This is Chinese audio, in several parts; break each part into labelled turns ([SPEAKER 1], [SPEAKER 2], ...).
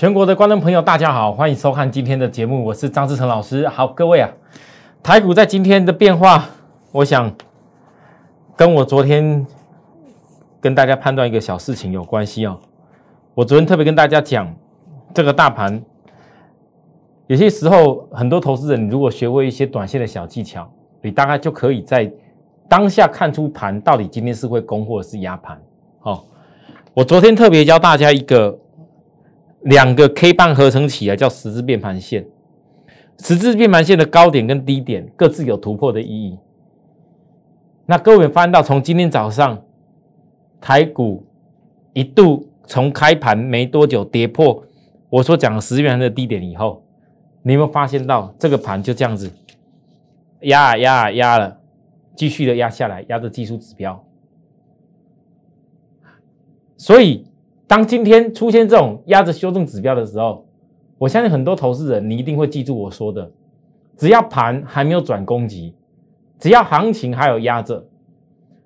[SPEAKER 1] 全国的观众朋友，大家好，欢迎收看今天的节目，我是张志成老师。好，各位啊，台股在今天的变化，我想跟我昨天跟大家判断一个小事情有关系哦。我昨天特别跟大家讲，这个大盘有些时候很多投资人，如果学会一些短线的小技巧，你大概就可以在当下看出盘到底今天是会攻或是压盘。好，我昨天特别教大家一个。两个 K 棒合成起来叫十字变盘线，十字变盘线的高点跟低点各自有突破的意义。那各位翻到从今天早上台股一度从开盘没多久跌破我所讲的十字变盘的低点以后，你有没有发现到这个盘就这样子压啊压啊压了，继续的压下来，压着技术指标，所以。当今天出现这种压着修正指标的时候，我相信很多投资人，你一定会记住我说的：只要盘还没有转攻击，只要行情还有压着，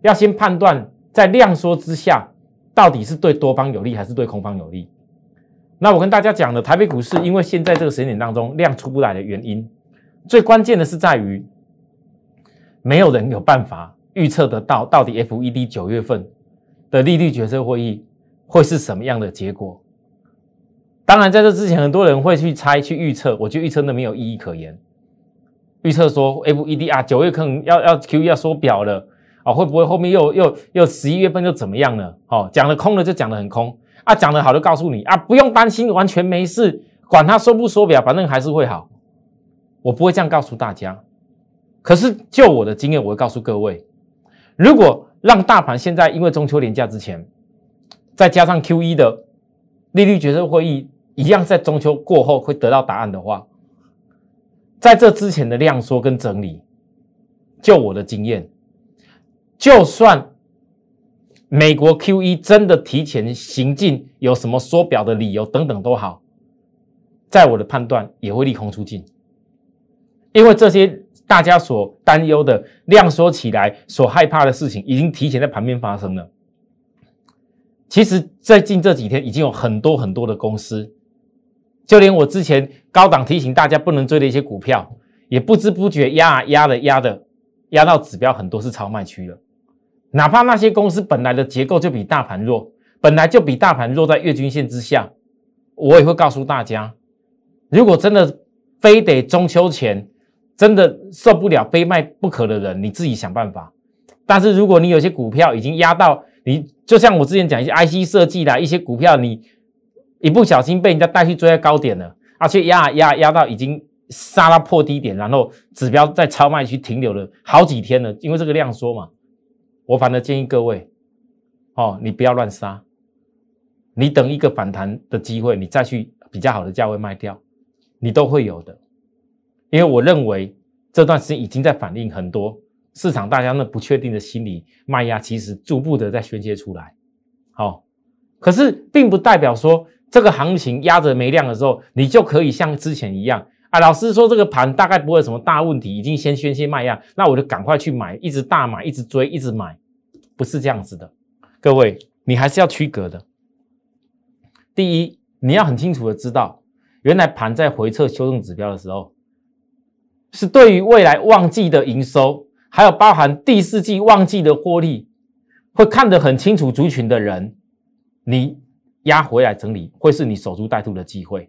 [SPEAKER 1] 要先判断在量缩之下，到底是对多方有利还是对空方有利。那我跟大家讲的台北股市，因为现在这个时间点当中量出不来的原因，最关键的是在于，没有人有办法预测得到到底 FED 九月份的利率决策会议。会是什么样的结果？当然，在这之前，很多人会去猜、去预测，我觉得预测那没有意义可言。预测说 F E D 啊，九月可能要要 Q E 要缩表了啊，会不会后面又又又十一月份又怎么样呢？哦，讲的空了就讲的很空啊，讲的好就告诉你啊，不用担心，完全没事，管它缩不缩表，反正还是会好。我不会这样告诉大家。可是就我的经验，我会告诉各位，如果让大盘现在因为中秋连假之前。再加上 Q 一的利率决策会议一样，在中秋过后会得到答案的话，在这之前的量缩跟整理，就我的经验，就算美国 Q 一真的提前行进，有什么缩表的理由等等都好，在我的判断也会利空出尽，因为这些大家所担忧的量缩起来所害怕的事情，已经提前在盘面发生了。其实，在近这几天，已经有很多很多的公司，就连我之前高档提醒大家不能追的一些股票，也不知不觉压啊压的压的压到指标很多是超卖区了。哪怕那些公司本来的结构就比大盘弱，本来就比大盘弱在月均线之下，我也会告诉大家，如果真的非得中秋前真的受不了非卖不可的人，你自己想办法。但是如果你有些股票已经压到，你就像我之前讲一些 IC 设计的一些股票，你一不小心被人家带去追在高点了，而且压压压到已经杀到破低点，然后指标在超卖区停留了好几天了，因为这个量缩嘛。我反而建议各位，哦，你不要乱杀，你等一个反弹的机会，你再去比较好的价位卖掉，你都会有的。因为我认为这段时间已经在反映很多。市场大家那不确定的心理卖压，其实逐步的在宣泄出来。好，可是并不代表说这个行情压着没量的时候，你就可以像之前一样啊。老师说这个盘大概不会有什么大问题，已经先宣泄卖压，那我就赶快去买，一直大买，一直追，一直买，不是这样子的。各位，你还是要区隔的。第一，你要很清楚的知道，原来盘在回撤修正指标的时候，是对于未来旺季的营收。还有包含第四季旺季的获利，会看得很清楚族群的人，你压回来整理，会是你守株待兔的机会。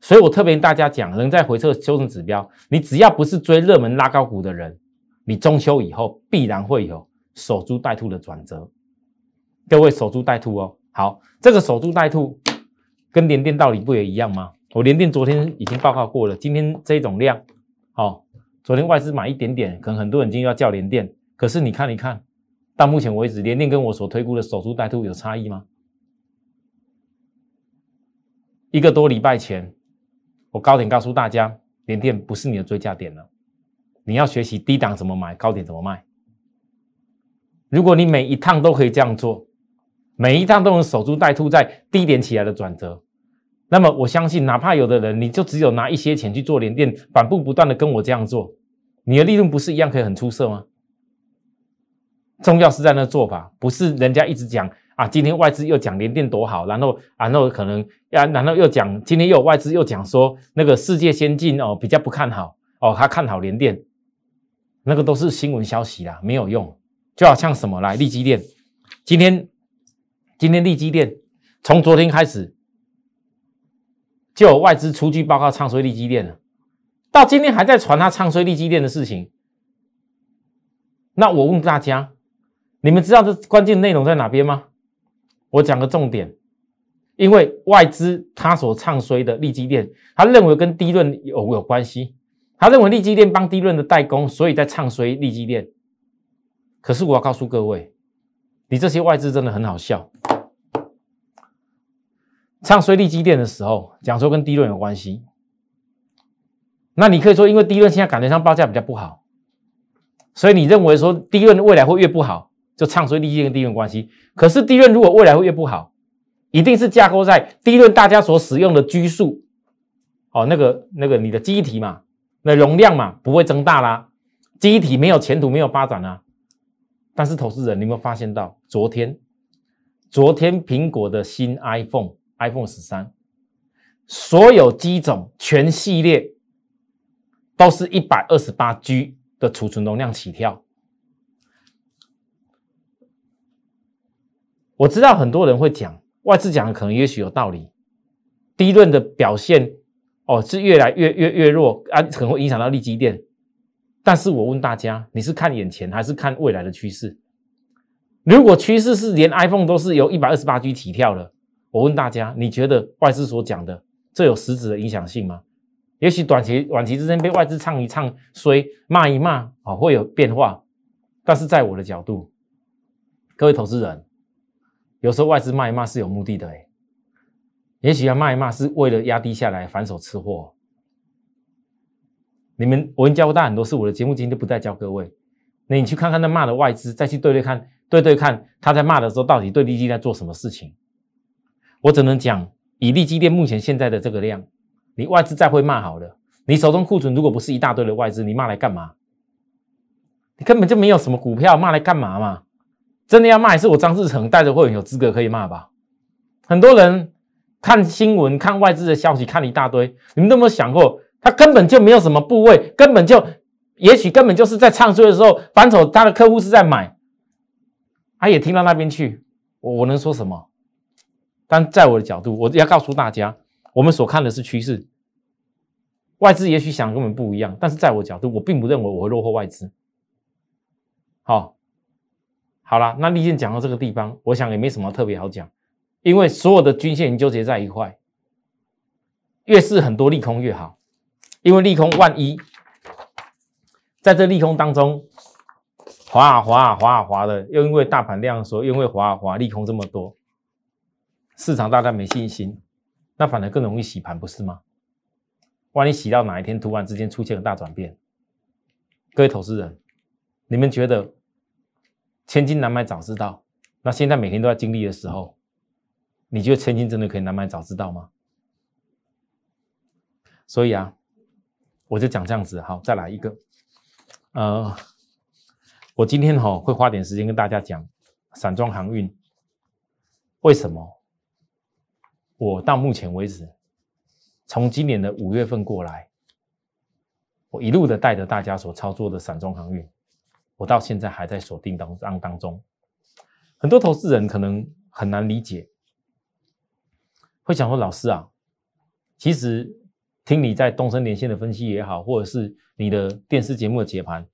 [SPEAKER 1] 所以我特别跟大家讲，人在回撤修正指标，你只要不是追热门拉高股的人，你中秋以后必然会有守株待兔的转折。各位守株待兔哦，好，这个守株待兔跟联电道理不也一样吗？我联电昨天已经报告过了，今天这种量，好。昨天外资买一点点，可能很多人今天要叫联电，可是你看一看，到目前为止，联电跟我所推估的守株待兔有差异吗？一个多礼拜前，我高点告诉大家，联电不是你的追加点了，你要学习低档怎么买，高点怎么卖。如果你每一趟都可以这样做，每一趟都能守株待兔，在低点起来的转折。那么我相信，哪怕有的人，你就只有拿一些钱去做连电，反复不断的跟我这样做，你的利润不是一样可以很出色吗？重要是在那做法，不是人家一直讲啊，今天外资又讲联电多好，然后然后可能啊，然后又讲今天又有外资又讲说那个世界先进哦比较不看好哦，他看好联电，那个都是新闻消息啦，没有用。就好像什么来，利基电，今天今天利基电从昨天开始就有外资出具报告唱衰利基电了，到今天还在传他唱衰利基电的事情。那我问大家，你们知道这关键内容在哪边吗？我讲个重点，因为外资他所唱衰的利基电，他认为跟低润有有关系，他认为利基电帮低润的代工，所以在唱衰利基电。可是我要告诉各位，你这些外资真的很好笑。唱衰利基电的时候，讲说跟低润有关系，那你可以说，因为低润现在感觉上报价比较不好，所以你认为说低润未来会越不好，就唱衰利基跟低润关系。可是低润如果未来会越不好，一定是架构在低润大家所使用的居数，哦，那个那个你的机体嘛，那容量嘛不会增大啦，机体没有前途没有发展啊。但是投资人，你有没有发现到昨天？昨天苹果的新 iPhone iPhone 十三，所有机种全系列都是一百二十八 G 的储存容量起跳。我知道很多人会讲，外资讲的可能也许有道理，低论的表现哦是越来越越越弱啊，可能会影响到利基电。但是我问大家，你是看眼前还是看未来的趋势？如果趋势是连 iPhone 都是由一百二十八 G 起跳了，我问大家，你觉得外资所讲的这有实质的影响性吗？也许短期短期之间被外资唱一唱衰骂一骂啊，会有变化。但是在我的角度，各位投资人，有时候外资骂一骂是有目的的，哎，也许要骂一骂是为了压低下来反手吃货。你们我已经教过大家很多次，我的节目今天就不再教各位。那你去看看那骂的外资，再去对对看，对对看他在骂的时候到底对利基在做什么事情。我只能讲，以利基电目前现在的这个量，你外资再会骂好了，你手中库存如果不是一大堆的外资，你骂来干嘛？你根本就没有什么股票，骂来干嘛嘛？真的要骂，还是我张志成带着会员有资格可以骂吧？很多人看新闻、看外资的消息，看了一大堆，你们都没有想过？他根本就没有什么部位，根本就，也许根本就是在唱衰的时候，反手他的客户是在买，他也听到那边去，我我能说什么？但在我的角度，我要告诉大家，我们所看的是趋势，外资也许想跟我们不一样，但是在我角度，我并不认为我会落后外资。好，好了，那利剑讲到这个地方，我想也没什么特别好讲，因为所有的均线纠结在一块，越是很多利空越好。因为利空，万一在这利空当中滑啊滑啊滑啊滑的，又因为大盘量说，因为滑啊滑，利空这么多，市场大概没信心，那反而更容易洗盘，不是吗？万一洗到哪一天突然之间出现了大转变，各位投资人，你们觉得千金难买早知道？那现在每天都在经历的时候，你觉得千金真的可以难买早知道吗？所以啊。我就讲这样子，好，再来一个。呃，我今天哈会花点时间跟大家讲散装航运。为什么？我到目前为止，从今年的五月份过来，我一路的带着大家所操作的散装航运，我到现在还在锁定当当当中。很多投资人可能很难理解，会想说：“老师啊，其实。”听你在东升连线的分析也好，或者是你的电视节目的解盘，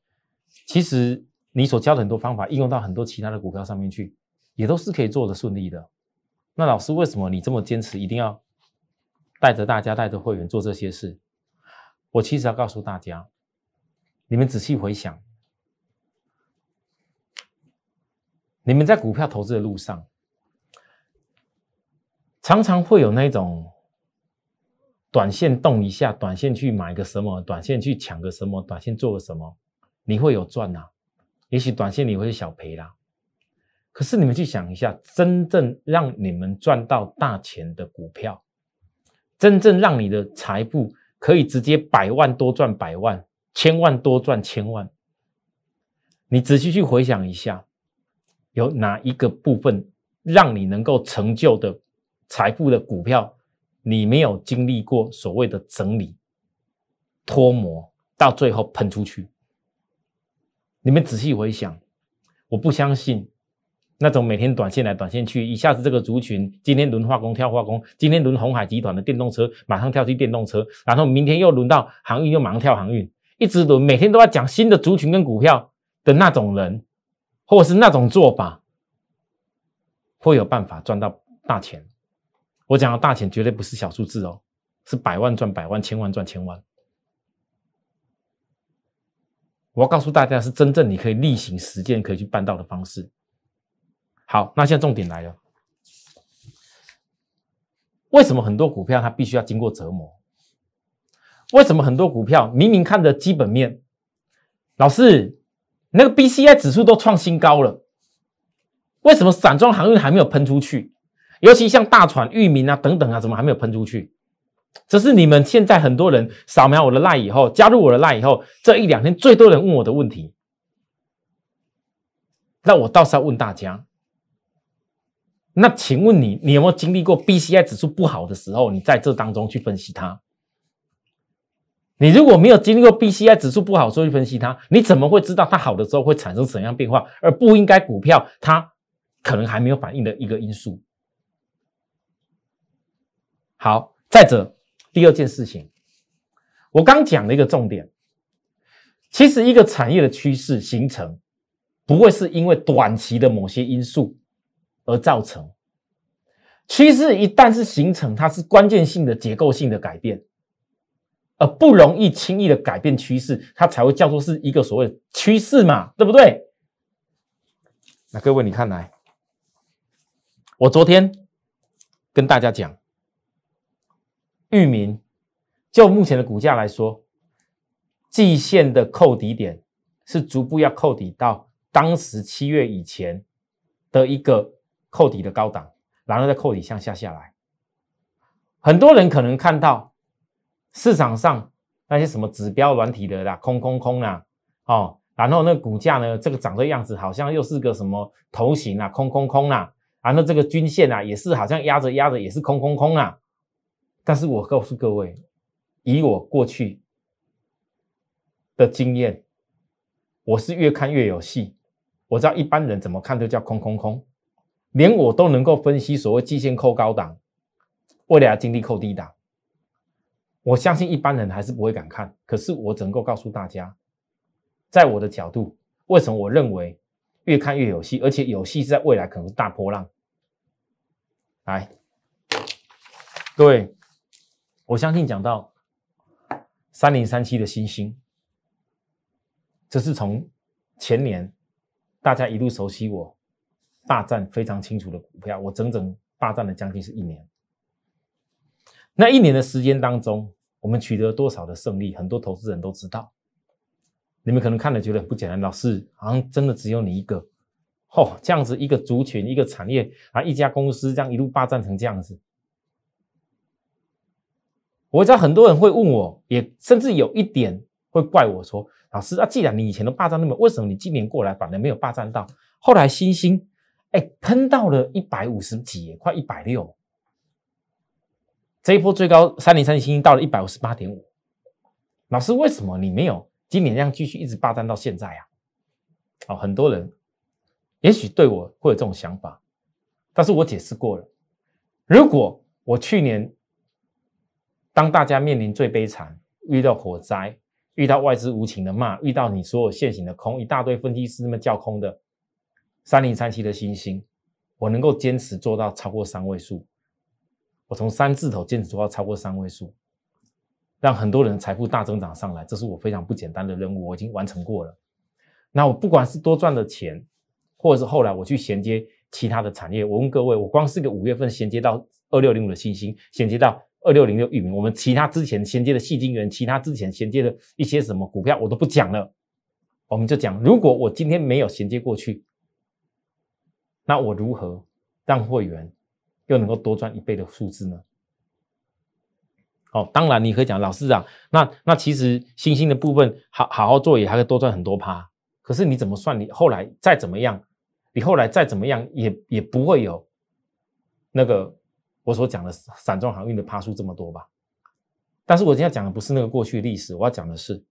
[SPEAKER 1] 其实你所教的很多方法应用到很多其他的股票上面去，也都是可以做的顺利的。那老师为什么你这么坚持，一定要带着大家、带着会员做这些事？我其实要告诉大家，你们仔细回想，你们在股票投资的路上，常常会有那种。短线动一下，短线去买个什么，短线去抢个什么，短线做个什么，你会有赚呐？也许短线你会小赔啦。可是你们去想一下，真正让你们赚到大钱的股票，真正让你的财富可以直接百万多赚百万，千万多赚千万，你仔细去回想一下，有哪一个部分让你能够成就的财富的股票，你没有经历过所谓的整理、脱模，到最后喷出去。你们仔细回想，我不相信那种每天短线来短线去，一下子这个族群今天轮化工跳化工，今天轮红海集团的电动车马上跳去电动车，然后明天又轮到航运又马上跳航运，一直轮，每天都要讲新的族群跟股票的那种人，或是那种做法。会有办法赚到大钱。我讲的大钱绝对不是小数字哦，是百万赚百万，千万赚千万。我要告诉大家，是真正你可以例行实践可以去办到的方式。好，那现在重点来了，为什么很多股票它必须要经过折磨？为什么很多股票明明看的基本面，老师那个 B C I 指数都创新高了？为什么散装航运还没有喷出去？尤其像大船、域名啊等等啊，怎么还没有喷出去？这是你们现在很多人扫描我的 line 以后，加入我的 line 以后，这一两天最多人问我的问题。那我倒是要问大家，那请问你，你有没有经历过 B C I 指数不好的时候？你在这当中去分析它？你如果没有经历过 B C I 指数不好时候去分析它，你怎么会知道它好的时候会产生怎样变化？而不应该股票它？可能还没有反应的一个因素。好，再者，第二件事情，我刚讲了一个重点，其实一个产业的趋势形成，不会是因为短期的某些因素而造成。趋势一旦是形成，它是关键性的结构性的改变，而不容易轻易的改变趋势，它才会叫做是一个所谓的趋势嘛，对不对？那各位，你看来。我昨天跟大家讲，域名就目前的股价来说，季线的扣底点是逐步要扣底到当时七月以前的一个扣底的高档，然后再扣底向下下来。很多人可能看到市场上那些什么指标软体的啦，空空空啊，哦，然后那股价呢，这个长的样子，好像又是个什么头型啊，空空空啊。然后这个均线啊，也是好像压着压着，也是空空空啊。但是我告诉各位，以我过去的经验，我是越看越有戏。我知道一般人怎么看都叫空空空，连我都能够分析所谓季线扣高档，未来经历扣低档。我相信一般人还是不会敢看。可是我只能够告诉大家，在我的角度，为什么我认为？越看越有戏，而且有戏是在未来可能是大波浪。来，各位，我相信讲到三零三七的星星，这是从前年大家一路熟悉我霸占非常清楚的股票，我整整霸占了将近是一年。那一年的时间当中，我们取得多少的胜利，很多投资人都知道。你们可能看了觉得不简单，老师好像真的只有你一个，哦，这样子一个族群、一个产业啊，一家公司这样一路霸占成这样子。我知道很多人会问我，也甚至有一点会怪我说，老师啊，既然你以前都霸占那么，为什么你今年过来反而没有霸占到？后来星星哎喷到了一百五十几，快一百六，这一波最高三零三星到了一百五十八点五，老师为什么你没有？今年这样继续一直霸占到现在啊，哦，很多人也许对我会有这种想法，但是我解释过了，如果我去年当大家面临最悲惨，遇到火灾，遇到外资无情的骂，遇到你所有现行的空，一大堆分析师那么叫空的三零三七的星星，我能够坚持做到超过三位数，我从三字头坚持做到超过三位数。让很多人财富大增长上来，这是我非常不简单的任务，我已经完成过了。那我不管是多赚的钱，或者是后来我去衔接其他的产业，我问各位，我光是个五月份衔接到二六零五的星星，衔接到二六零六域名，我们其他之前衔接的细晶元，其他之前衔接的一些什么股票，我都不讲了。我们就讲，如果我今天没有衔接过去，那我如何让会员又能够多赚一倍的数字呢？哦，当然你可以讲，老师啊，那那其实星星的部分好好好做也还可以多赚很多趴。可是你怎么算？你后来再怎么样，你后来再怎么样也也不会有那个我所讲的散装航运的趴数这么多吧。但是我今天讲的不是那个过去历史，我要讲的是，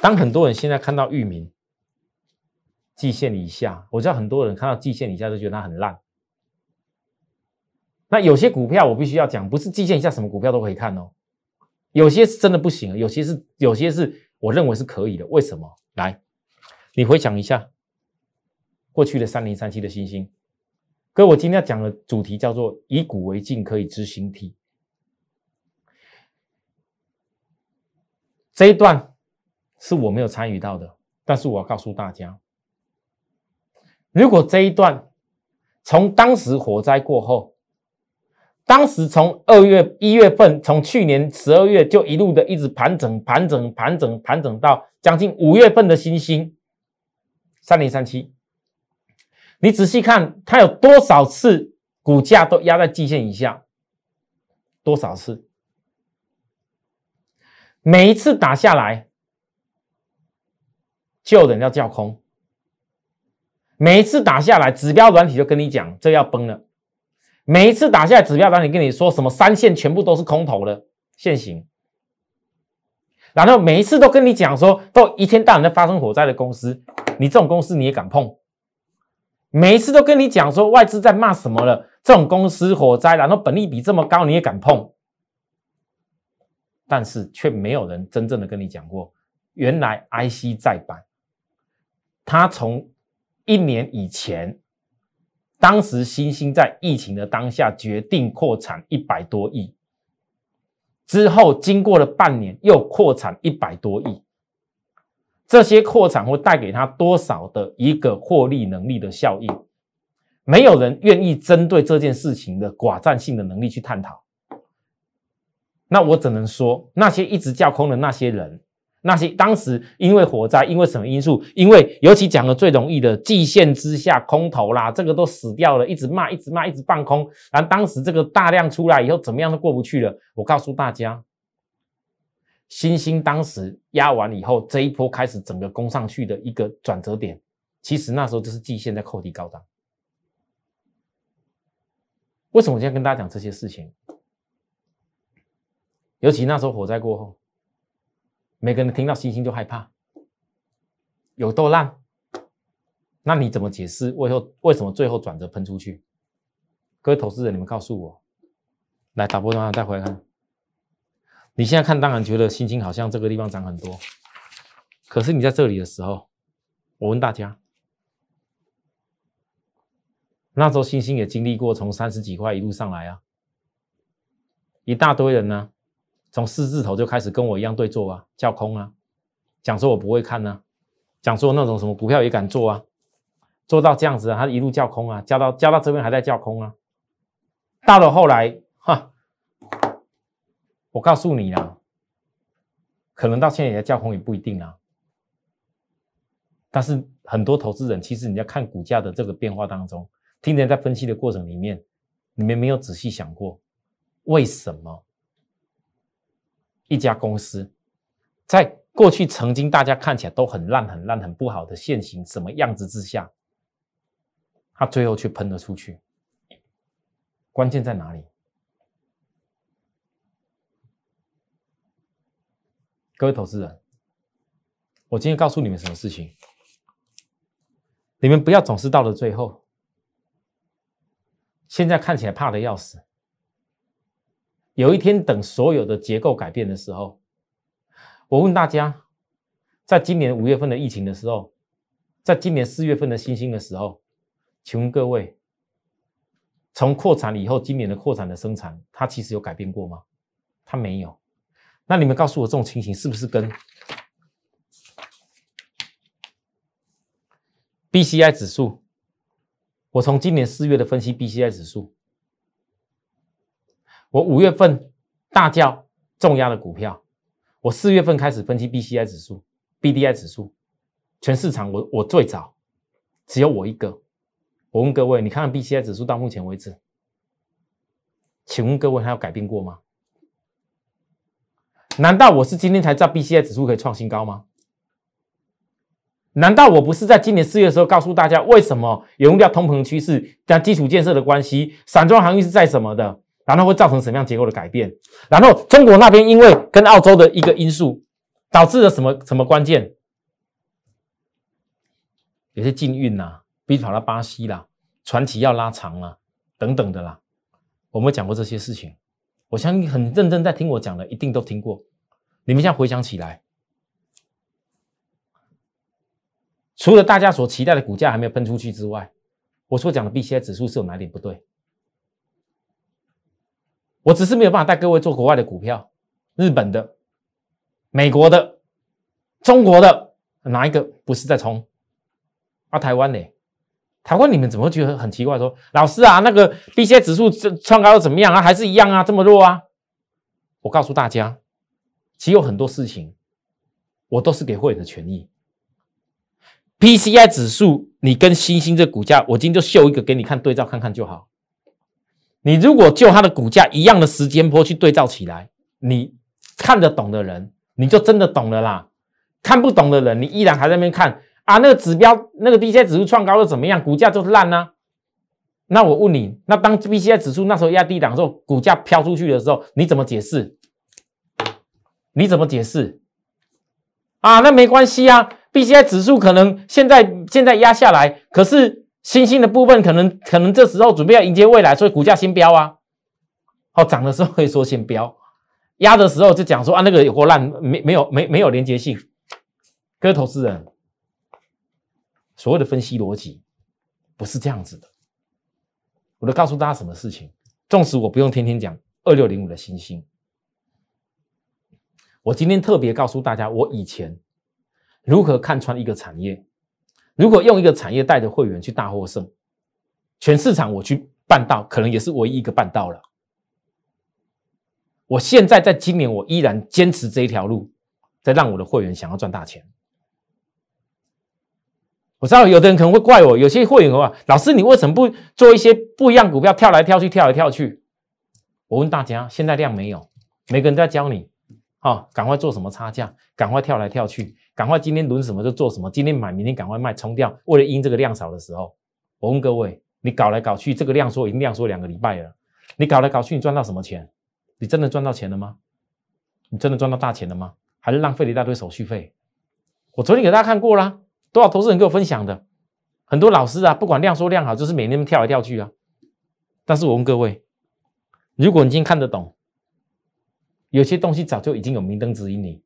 [SPEAKER 1] 当很多人现在看到域名季线以下，我知道很多人看到季线以下就觉得它很烂。那有些股票我必须要讲，不是季线以下什么股票都可以看哦，有些是真的不行，有些是有些是我认为是可以的。为什么？来，你回想一下过去的三零三七的星星，哥，我今天要讲的主题叫做以古为镜，可以知兴替。这一段是我没有参与到的，但是我要告诉大家，如果这一段从当时火灾过后，当时从二月一月份，从去年十二月就一路的一直盘整、盘整、盘整、盘整到将近五月份的新星三零三七，你仔细看它有多少次股价都压在季线以下，多少次？每一次打下来，就有人要叫空。每一次打下来，指标软体就跟你讲，这要崩了。每一次打下来，指标软体跟你说什么三线全部都是空头的现行。然后每一次都跟你讲说，都一天到晚在发生火灾的公司，你这种公司你也敢碰？每一次都跟你讲说，外资在骂什么了？这种公司火灾，然后本利比这么高，你也敢碰？但是却没有人真正的跟你讲过，原来 IC 再版，它从一年以前，当时新兴在疫情的当下决定扩产一百多亿，之后经过了半年又扩产一百多亿，这些扩产会带给他多少的一个获利能力的效应？没有人愿意针对这件事情的寡占性的能力去探讨。那我只能说，那些一直叫空的那些人，那些当时因为火灾，因为什么因素？因为尤其讲的最容易的季线之下空头啦，这个都死掉了，一直骂，一直骂，一直放空。然后当时这个大量出来以后，怎么样都过不去了。我告诉大家，新兴当时压完以后，这一波开始整个攻上去的一个转折点，其实那时候就是季线在扣底高档。为什么我今天跟大家讲这些事情？尤其那时候火灾过后，每个人听到星星就害怕，有多烂？那你怎么解释？为后为什么最后转折喷出去？各位投资人，你们告诉我，来打波段再回来看。你现在看，当然觉得星星好像这个地方涨很多，可是你在这里的时候，我问大家，那时候星星也经历过从三十几块一路上来啊，一大堆人呢。从四字头就开始跟我一样对做啊，叫空啊，讲说我不会看呢，讲说那种什么股票也敢做啊，做到这样子啊，他一路叫空啊，叫到叫到这边还在叫空啊，到了后来哈，我告诉你啊，可能到现在也在叫空也不一定啊，但是很多投资人其实你在看股价的这个变化当中，听人在分析的过程里面，你们没有仔细想过为什么？一家公司，在过去曾经大家看起来都很烂、很烂、很不好的现行什么样子之下，它最后却喷了出去。关键在哪里？各位投资人，我今天告诉你们什么事情？你们不要总是到了最后，现在看起来怕的要死。有一天，等所有的结构改变的时候，我问大家，在今年五月份的疫情的时候，在今年四月份的新兴的时候，请问各位，从扩产以后，今年的扩产的生产，它其实有改变过吗？它没有。那你们告诉我，这种情形是不是跟 BCI 指数？我从今年四月的分析 BCI 指数。我五月份大叫重压的股票，我四月份开始分析 B C I 指数、B D I 指数，全市场我我最早，只有我一个。我问各位，你看看 B C I 指数到目前为止，请问各位它有改变过吗？难道我是今天才知道 B C I 指数可以创新高吗？难道我不是在今年四月的时候告诉大家，为什么有用掉通膨趋势跟基础建设的关系，散装航运是在什么的，然后会造成什么样结构的改变？然后中国那边因为跟澳洲的一个因素，导致了什么什么关键？有些禁运呐，比如跑到巴西啦，船期要拉长啦，等等的啦。我们讲过这些事情，我相信很认真在听我讲的，一定都听过。你们现在回想起来。除了大家所期待的股价还没有喷出去之外，我所讲的 B C I 指数是有哪点不对？我只是没有办法带各位做国外的股票，日本的、美国的、中国的，哪一个不是在冲？啊，台湾呢？台湾你们怎么觉得很奇怪？说老师啊，那个 B C I 指数这创高又怎么样啊？还是一样啊？这么弱啊？我告诉大家，其实有很多事情，我都是给会员的权益。PCI 指数，你跟星星这股价，我今天就秀一个给你看对照看看就好。你如果就它的股价一样的时间波去对照起来，你看得懂的人，你就真的懂了啦。看不懂的人，你依然还在那边看啊，那个指标那个 B C I 指数创高了怎么样？股价就是烂呢？那我问你，那当 B C I 指数那时候压低档的时候，股价飘出去的时候，你怎么解释？你怎么解释？啊，那没关系啊。B C I 指数可能现在现在压下来，可是新兴的部分可能可能这时候准备要迎接未来，所以股价先飙啊。好，涨的时候可以说先飙，压的时候就讲说啊那个有多烂，没没有没没有连接性。各位投资人，所谓的分析逻辑不是这样子的。我都告诉大家什么事情，纵使我不用天天讲二六零五的星星，我今天特别告诉大家，我以前。如何看穿一个产业？如果用一个产业带着会员去大获胜，全市场我去办到，可能也是唯一一个办到了。我现在在今年，我依然坚持这一条路，在让我的会员想要赚大钱。我知道有的人可能会怪我，有些会员话，老师你为什么不做一些不一样股票，跳来跳去，跳来跳去？我问大家，现在量没有，每个人在教你，好，赶快做什么差价，赶快跳来跳去。赶快今天轮什么就做什么，今天买明天赶快卖冲掉。为了因这个量少的时候，我问各位，你搞来搞去，这个量缩已经量缩两个礼拜了，你搞来搞去，你赚到什么钱？你真的赚到钱了吗？你真的赚到大钱了吗？还是浪费了一大堆手续费？我昨天给大家看过啦，多少投资人跟我分享的，很多老师啊，不管量缩量好，就是每天跳来跳去啊。但是我问各位，如果你今天看得懂，有些东西早就已经有明灯指引你。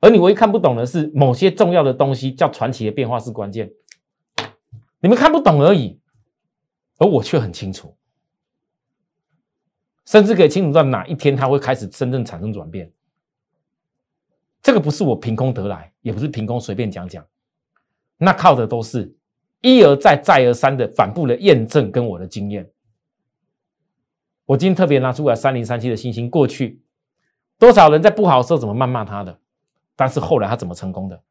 [SPEAKER 1] 而你唯一看不懂的是某些重要的东西，叫传奇的变化是关键。你们看不懂而已，而我却很清楚，甚至可以清楚到哪一天它会开始真正产生转变。这个不是我凭空得来，也不是凭空随便讲讲，那靠的都是一而再、再而三的反复的验证跟我的经验。我今天特别拿出来三零三七的信心，过去多少人在不好的时候怎么谩骂他的？但是后来他怎么成功的？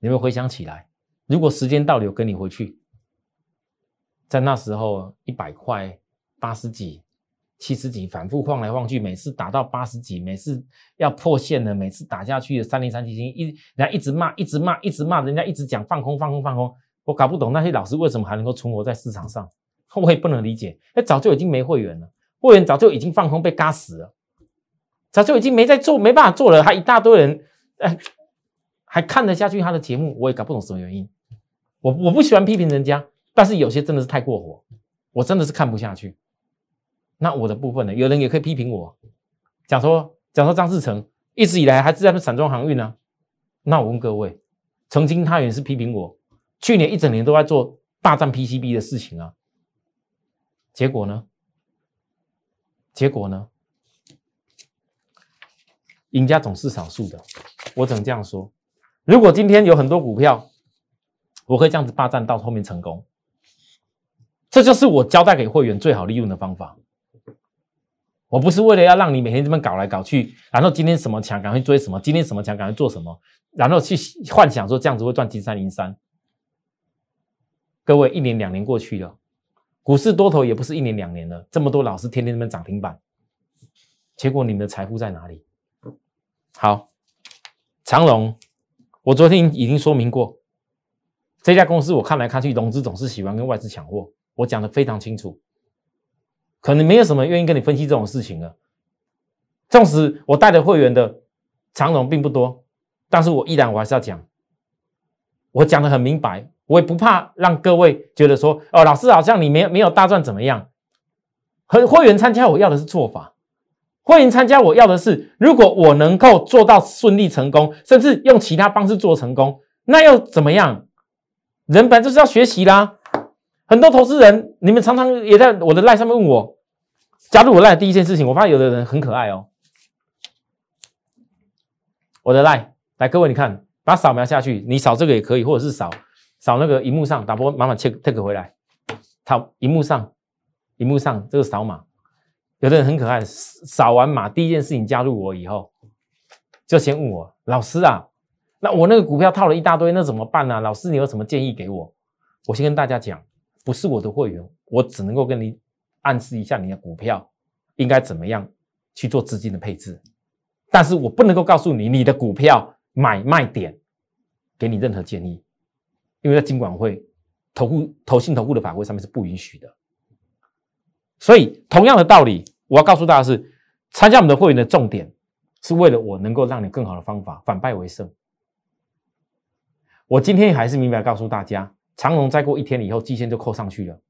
[SPEAKER 1] 你们回想起来，如果时间倒流跟你回去，在那时候一百块、八十几、七十几，反复晃来晃去，每次打到八十几，每次要破线了，每次打下去的三零三七星一，人家一直骂，一直骂，一直骂，人家一直讲放空、放空、放空，我搞不懂那些老师为什么还能够存活在市场上，我也不能理解。那早就已经没会员了，会员早就已经放空被嘎死了。早就已经没在做，没办法做了，还一大堆人，哎，还看得下去他的节目，我也搞不懂什么原因。我我不喜欢批评人家，但是有些真的是太过火，我真的是看不下去。那我的部分呢？有人也可以批评我，讲说讲说张志成一直以来还是在散装航运呢。那我问各位，曾经他也是批评我，去年一整年都在做大战 PCB 的事情啊。结果呢？结果呢？赢家总是少数的，我只能这样说。如果今天有很多股票，我可以这样子霸占到后面成功，这就是我交代给会员最好利用的方法。我不是为了要让你每天这么搞来搞去，然后今天什么强赶快追什么，今天什么强赶快做什么，然后去幻想说这样子会赚金三银三。各位，一年两年过去了，股市多头也不是一年两年了，这么多老师天天这么涨停板，结果你们的财富在哪里？好，长隆我昨天已经说明过，这家公司我看来看去，融资总是喜欢跟外资抢货，我讲的非常清楚。可能没有什么愿意跟你分析这种事情了。纵使我带的会员的长融并不多，但是我依然我还是要讲，我讲的很明白，我也不怕让各位觉得说，哦，老师好像你没没有大赚怎么样？和会员参加我要的是做法，欢迎参加我要的是，如果我能够做到顺利成功，甚至用其他方式做成功，那又怎么样？人本来就是要学习啦。很多投资人，你们常常也在我的赖上面问我，加入我赖第一件事情，我发现有的人很可爱哦。我的赖来，各位你看，把扫描下去，你扫这个也可以，或者是扫扫那个荧幕上打波，麻烦切 take 回来，扫荧幕上，荧幕上这个扫码，有的人很可爱，扫完码第一件事情加入我以后，就先问我老师啊，那我那个股票套了一大堆，那怎么办呢？老师你有什么建议给我？我先跟大家讲。不是我的会员，我只能够跟你暗示一下你的股票应该怎么样去做资金的配置，但是我不能够告诉你你的股票买卖点，给你任何建议，因为在金管会投顾投信投顾的法规上面是不允许的。所以同样的道理，我要告诉大家是，参加我们的会员的重点是为了我能够让你更好的方法反败为胜。我今天还是明白告诉大家。长龙再过一天以后，季线就扣上去了。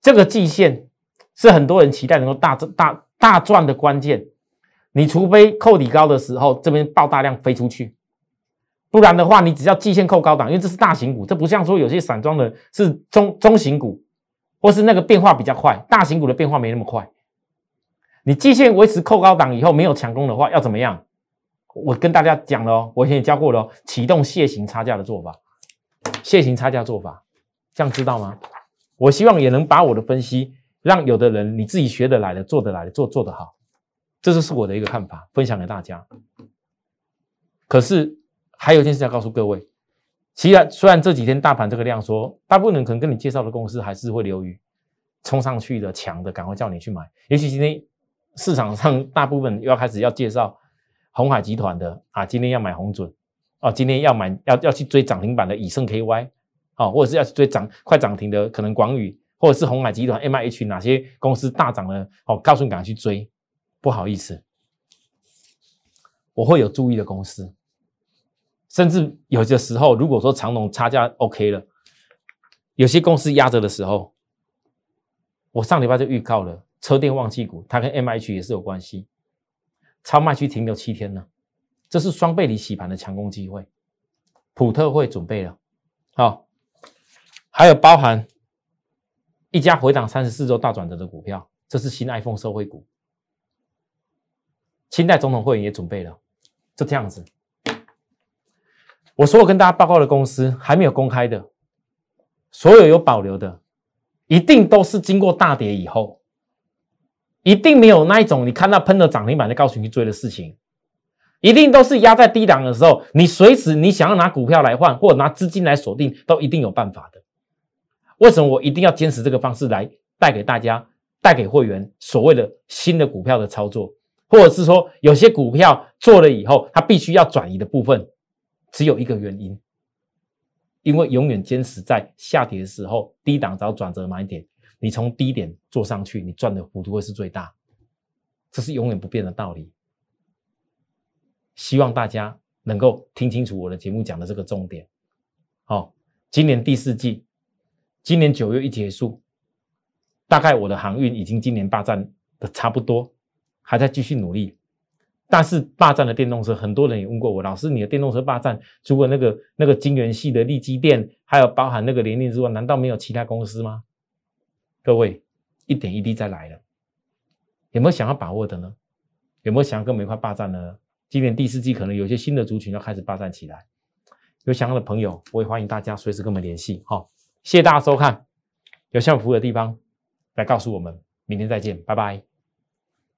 [SPEAKER 1] 这个季线是很多人期待能够大、大大赚的关键。你除非扣底高的时候，这边爆大量飞出去，不然的话，你只要季线扣高档，因为这是大型股，这不像说有些散装的是中中型股，或是那个变化比较快，大型股的变化没那么快。你季线维持扣高档以后没有强攻的话，要怎么样？我跟大家讲了，我以前也教过了哦，启动楔形差价的做法。楔形差价做法，这样知道吗？我希望也能把我的分析，让有的人你自己学得来的、做得来的、做做得好，这就是我的一个看法，分享给大家。可是还有一件事要告诉各位，其实虽然这几天大盘这个量说，大部分人可能跟你介绍的公司还是会留于冲上去的强的，赶快叫你去买。尤其今天市场上大部分又要开始要介绍红海集团的啊，今天要买红准。哦，今天要买要要去追涨停板的以盛 KY，哦，或者是要去追涨快涨停的可能广宇，或者是红海集团 MIH 哪些公司大涨了，哦，告诉你赶快去追。不好意思，我会有注意的公司，甚至有的时候，如果说长龙差价 OK 了，有些公司压着的时候，我上礼拜就预告了车电旺季股，它跟 MH 也是有关系，超卖区停留七天了。这是双倍里洗盘的强攻机会，普特会准备了，好，还有包含一家回档三十四周大转折的股票，这是新 iPhone 社会股，清代总统会员也准备了，就这样子。我所有跟大家报告的公司还没有公开的，所有有保留的，一定都是经过大跌以后，一定没有那一种你看到喷了涨停板就告诉你去追的事情。一定都是压在低档的时候，你随时你想要拿股票来换，或者拿资金来锁定，都一定有办法的。为什么我一定要坚持这个方式来带给大家、带给会员所谓的新的股票的操作，或者是说有些股票做了以后，它必须要转移的部分，只有一个原因，因为永远坚持在下跌的时候低档找转折买点，你从低点做上去，你赚的幅度会是最大，这是永远不变的道理。希望大家能够听清楚我的节目讲的这个重点。好，今年第四季，今年九月一结束，大概我的航运已经今年霸占的差不多，还在继续努力。但是霸占的电动车，很多人也问过我，老师，你的电动车霸占，除了那个那个金源系的利基电，还有包含那个联电之外，难道没有其他公司吗？各位，一点一滴再来了，有没有想要把握的呢？有没有想要跟我们一块霸占呢？今年第四季可能有些新的族群要开始霸占起来，有想要的朋友，我也欢迎大家随时跟我们联系。好，谢谢大家收看，有需要服的地方来告诉我们。明天再见，拜拜。